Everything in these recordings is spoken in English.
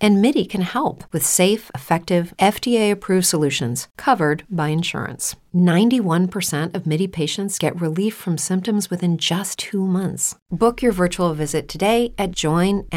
And MIDI can help with safe, effective, FDA approved solutions covered by insurance. 91% of MIDI patients get relief from symptoms within just two months. Book your virtual visit today at joinmidi.com.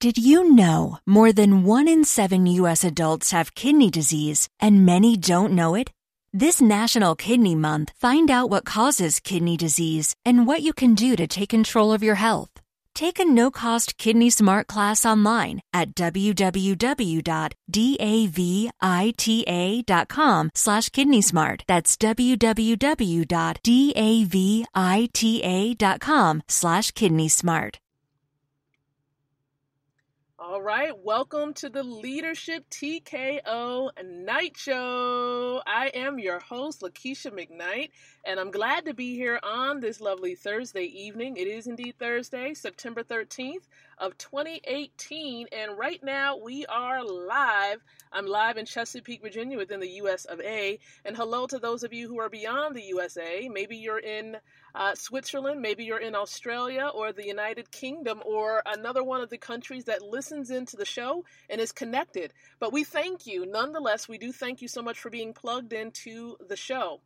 Did you know more than one in seven U.S. adults have kidney disease and many don't know it? This National Kidney Month, find out what causes kidney disease and what you can do to take control of your health. Take a no-cost Kidney Smart class online at www.davita.com slash kidney smart. That's www.davita.com slash kidney smart. All right, welcome to the Leadership TKO Night Show. I am your host, Lakeisha McKnight, and I'm glad to be here on this lovely Thursday evening. It is indeed Thursday, September 13th of 2018, and right now we are live. I'm live in Chesapeake, Virginia, within the US of A. And hello to those of you who are beyond the USA. Maybe you're in uh, Switzerland, maybe you're in Australia or the United Kingdom or another one of the countries that listens into the show and is connected. But we thank you. Nonetheless, we do thank you so much for being plugged into the show.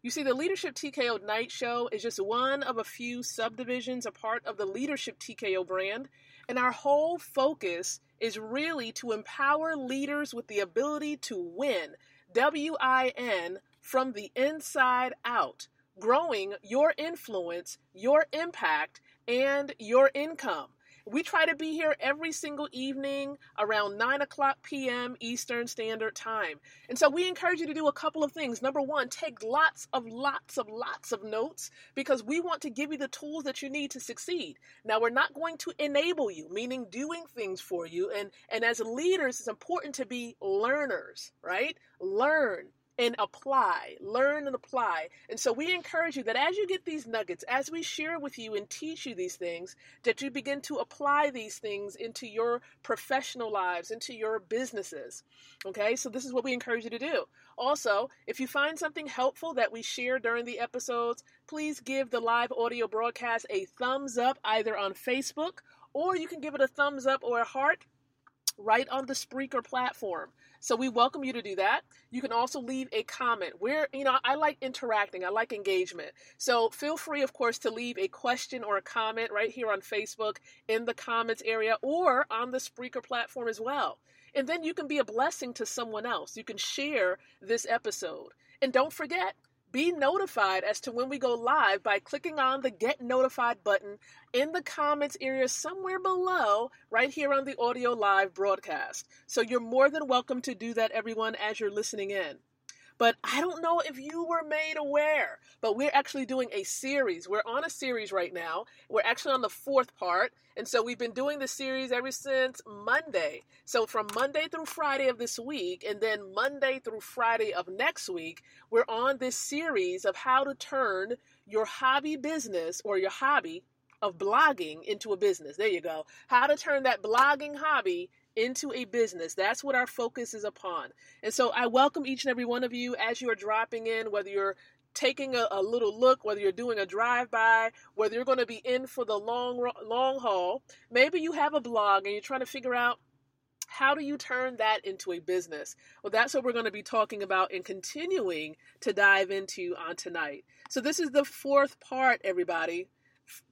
You see, the Leadership TKO Night Show is just one of a few subdivisions, a part of the Leadership TKO brand. And our whole focus is really to empower leaders with the ability to win, W I N, from the inside out growing your influence, your impact, and your income. We try to be here every single evening around 9 o'clock p.m. Eastern Standard Time. And so we encourage you to do a couple of things. Number one, take lots of, lots of, lots of notes because we want to give you the tools that you need to succeed. Now, we're not going to enable you, meaning doing things for you. And, and as leaders, it's important to be learners, right? Learn, and apply, learn and apply. And so we encourage you that as you get these nuggets, as we share with you and teach you these things, that you begin to apply these things into your professional lives, into your businesses. Okay, so this is what we encourage you to do. Also, if you find something helpful that we share during the episodes, please give the live audio broadcast a thumbs up either on Facebook or you can give it a thumbs up or a heart right on the Spreaker platform. So we welcome you to do that. You can also leave a comment. Where, you know, I like interacting, I like engagement. So feel free, of course, to leave a question or a comment right here on Facebook in the comments area or on the Spreaker platform as well. And then you can be a blessing to someone else. You can share this episode. And don't forget, be notified as to when we go live by clicking on the Get Notified button in the comments area somewhere below, right here on the audio live broadcast. So you're more than welcome to do that, everyone, as you're listening in. But I don't know if you were made aware, but we're actually doing a series. We're on a series right now. We're actually on the fourth part. And so we've been doing the series ever since Monday. So from Monday through Friday of this week, and then Monday through Friday of next week, we're on this series of how to turn your hobby business or your hobby of blogging into a business. There you go. How to turn that blogging hobby into a business. That's what our focus is upon. And so I welcome each and every one of you as you are dropping in, whether you're taking a, a little look, whether you're doing a drive by, whether you're going to be in for the long long haul. Maybe you have a blog and you're trying to figure out how do you turn that into a business? Well, that's what we're going to be talking about and continuing to dive into on tonight. So, this is the fourth part, everybody.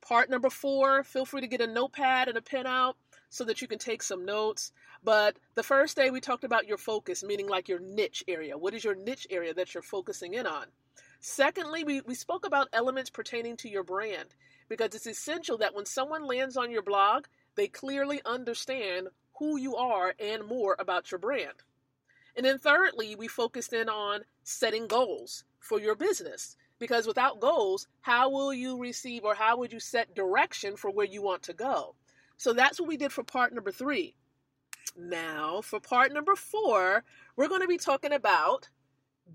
Part number four. Feel free to get a notepad and a pen out so that you can take some notes. But the first day we talked about your focus, meaning like your niche area. What is your niche area that you're focusing in on? Secondly, we, we spoke about elements pertaining to your brand because it's essential that when someone lands on your blog, they clearly understand who you are and more about your brand. And then thirdly, we focused in on setting goals for your business because without goals, how will you receive or how would you set direction for where you want to go? So that's what we did for part number three. Now, for part number four, we're going to be talking about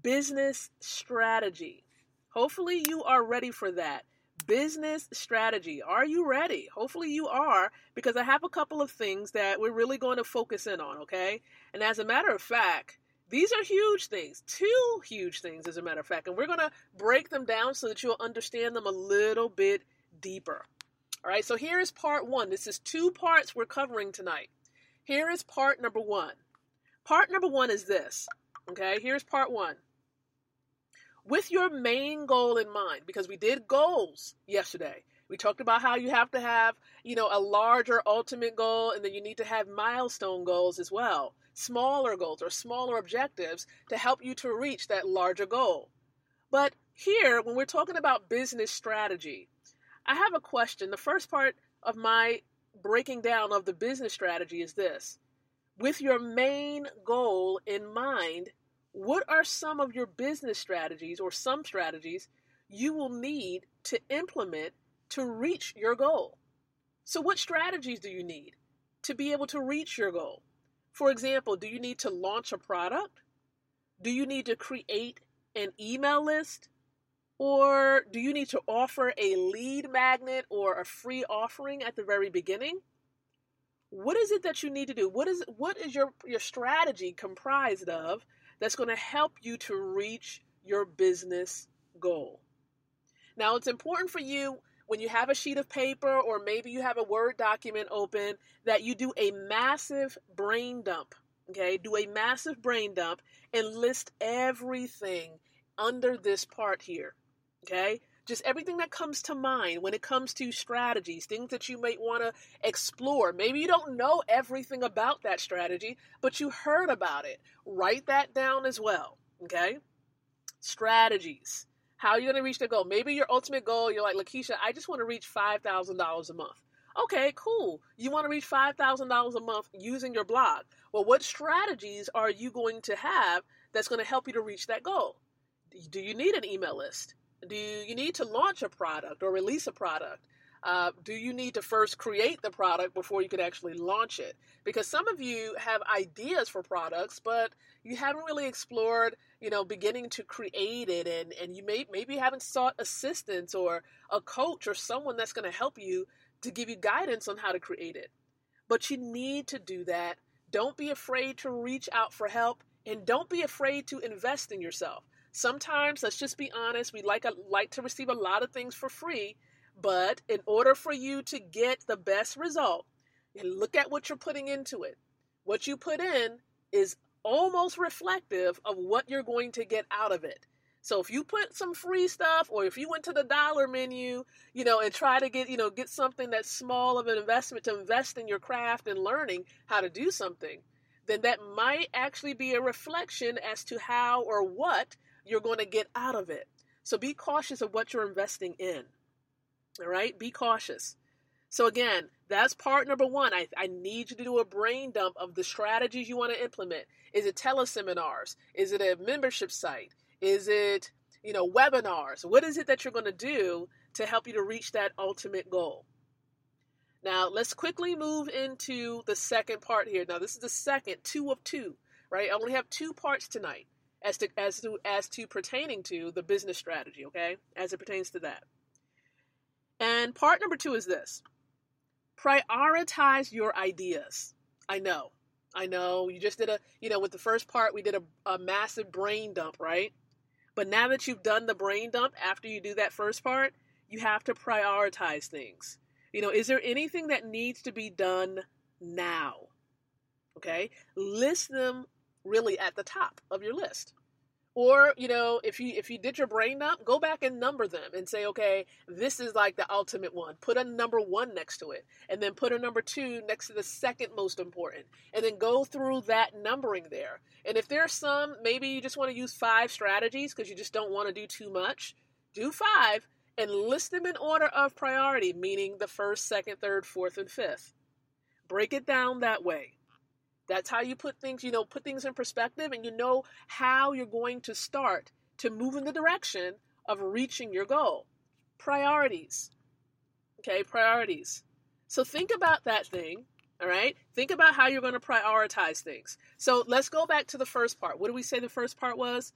business strategy. Hopefully, you are ready for that. business strategy. Are you ready? Hopefully you are, because I have a couple of things that we're really going to focus in on, okay? And as a matter of fact, these are huge things, two huge things, as a matter of fact, and we're going to break them down so that you'll understand them a little bit deeper. All right, so here is part one. This is two parts we're covering tonight. Here is part number one. Part number one is this, okay? Here's part one with your main goal in mind because we did goals yesterday. We talked about how you have to have, you know, a larger ultimate goal and then you need to have milestone goals as well, smaller goals or smaller objectives to help you to reach that larger goal. But here, when we're talking about business strategy, I have a question. The first part of my breaking down of the business strategy is this. With your main goal in mind, what are some of your business strategies or some strategies you will need to implement to reach your goal? So, what strategies do you need to be able to reach your goal? For example, do you need to launch a product? Do you need to create an email list? Or do you need to offer a lead magnet or a free offering at the very beginning? What is it that you need to do? What is what is your, your strategy comprised of that's going to help you to reach your business goal. Now, it's important for you when you have a sheet of paper or maybe you have a Word document open that you do a massive brain dump. Okay, do a massive brain dump and list everything under this part here. Okay, just everything that comes to mind when it comes to strategies, things that you might want to explore. Maybe you don't know everything about that strategy, but you heard about it. Write that down as well. Okay? Strategies. How are you going to reach the goal? Maybe your ultimate goal, you're like, Lakeisha, I just want to reach $5,000 a month. Okay, cool. You want to reach $5,000 a month using your blog. Well, what strategies are you going to have that's going to help you to reach that goal? Do you need an email list? Do you need to launch a product or release a product? Uh, do you need to first create the product before you can actually launch it? Because some of you have ideas for products, but you haven't really explored, you know, beginning to create it, and and you may maybe haven't sought assistance or a coach or someone that's going to help you to give you guidance on how to create it. But you need to do that. Don't be afraid to reach out for help, and don't be afraid to invest in yourself. Sometimes, let's just be honest, we like a, like to receive a lot of things for free, but in order for you to get the best result, look at what you're putting into it. What you put in is almost reflective of what you're going to get out of it. So if you put some free stuff or if you went to the dollar menu, you know, and try to get, you know, get something that's small of an investment to invest in your craft and learning how to do something, then that might actually be a reflection as to how or what you're going to get out of it. So be cautious of what you're investing in. All right? Be cautious. So, again, that's part number one. I, I need you to do a brain dump of the strategies you want to implement. Is it teleseminars? Is it a membership site? Is it, you know, webinars? What is it that you're going to do to help you to reach that ultimate goal? Now, let's quickly move into the second part here. Now, this is the second, two of two, right? I only have two parts tonight as to as to as to pertaining to the business strategy, okay? As it pertains to that. And part number 2 is this. Prioritize your ideas. I know. I know you just did a, you know, with the first part we did a, a massive brain dump, right? But now that you've done the brain dump after you do that first part, you have to prioritize things. You know, is there anything that needs to be done now? Okay? List them really at the top of your list. Or you know if you if you did your brain dump go back and number them and say okay this is like the ultimate one. Put a number one next to it and then put a number two next to the second most important and then go through that numbering there. And if there's some maybe you just want to use five strategies because you just don't want to do too much do five and list them in order of priority meaning the first second third fourth and fifth. Break it down that way that's how you put things, you know, put things in perspective and you know how you're going to start to move in the direction of reaching your goal. Priorities. Okay, priorities. So think about that thing, all right? Think about how you're going to prioritize things. So let's go back to the first part. What did we say the first part was?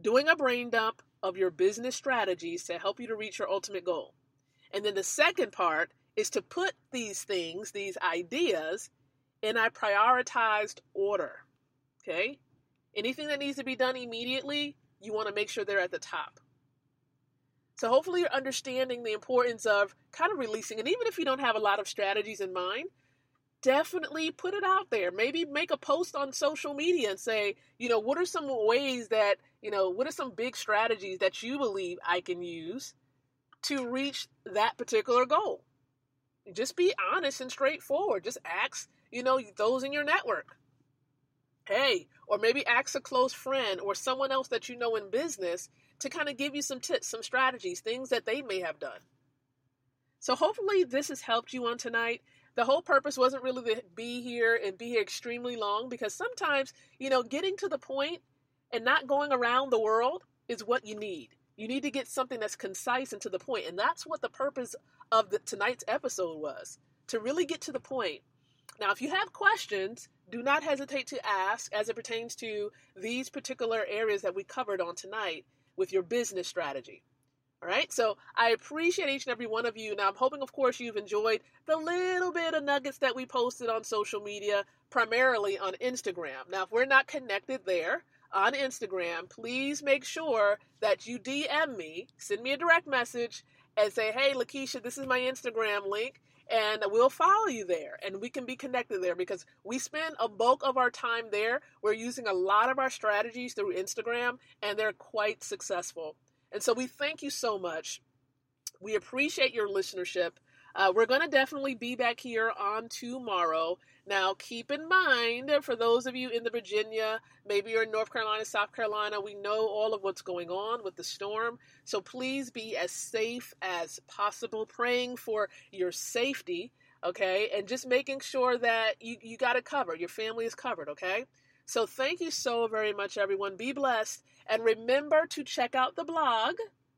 Doing a brain dump of your business strategies to help you to reach your ultimate goal. And then the second part is to put these things, these ideas, in I prioritized order. Okay? Anything that needs to be done immediately, you want to make sure they're at the top. So hopefully you're understanding the importance of kind of releasing. And even if you don't have a lot of strategies in mind, definitely put it out there. Maybe make a post on social media and say, you know, what are some ways that, you know, what are some big strategies that you believe I can use to reach that particular goal? Just be honest and straightforward. Just ask, you know, those in your network. Hey, or maybe ask a close friend or someone else that you know in business to kind of give you some tips, some strategies, things that they may have done. So hopefully this has helped you on tonight. The whole purpose wasn't really to be here and be here extremely long because sometimes, you know, getting to the point and not going around the world is what you need. You need to get something that's concise and to the point. And that's what the purpose of the, tonight's episode was to really get to the point. Now, if you have questions, do not hesitate to ask as it pertains to these particular areas that we covered on tonight with your business strategy. All right, so I appreciate each and every one of you. Now, I'm hoping, of course, you've enjoyed the little bit of nuggets that we posted on social media, primarily on Instagram. Now, if we're not connected there on Instagram, please make sure that you DM me, send me a direct message, and say, hey, Lakeisha, this is my Instagram link and we'll follow you there and we can be connected there because we spend a bulk of our time there. We're using a lot of our strategies through Instagram and they're quite successful. And so we thank you so much. We appreciate your listenership. Uh, we're going to definitely be back here on tomorrow. Now, keep in mind, for those of you in the Virginia, maybe you're in North Carolina, South Carolina, we know all of what's going on with the storm. So please be as safe as possible, praying for your safety, okay? And just making sure that you, you got it covered, your family is covered, okay? So thank you so very much, everyone. Be blessed. And remember to check out the blog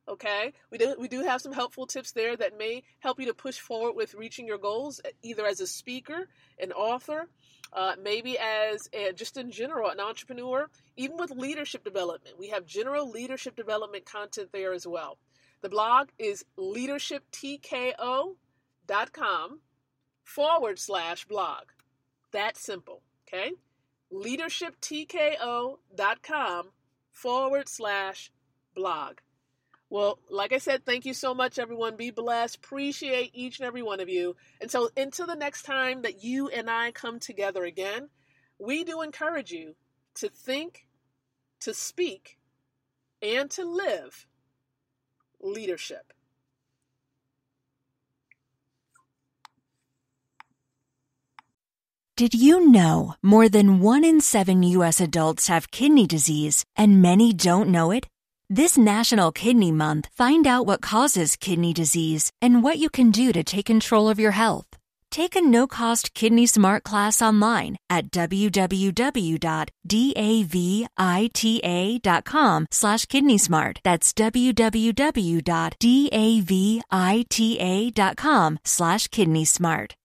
okay? We do we do have some helpful tips there that may help you to push forward with reaching your goals either as a speaker an author uh, maybe as a, just in general an entrepreneur even with leadership development. We have general leadership development content there as well. The blog is leadershiptko.com forward slash blog. That simple okay? Leadershiptko.com forward slash blog well, like I said, thank you so much, everyone. Be blessed. Appreciate each and every one of you. And so, until the next time that you and I come together again, we do encourage you to think, to speak, and to live leadership. Did you know more than one in seven U.S. adults have kidney disease and many don't know it? This National Kidney Month, find out what causes kidney disease and what you can do to take control of your health. Take a no-cost Kidney Smart class online at www.davita.com slash kidneysmart. That's www.davita.com slash kidneysmart.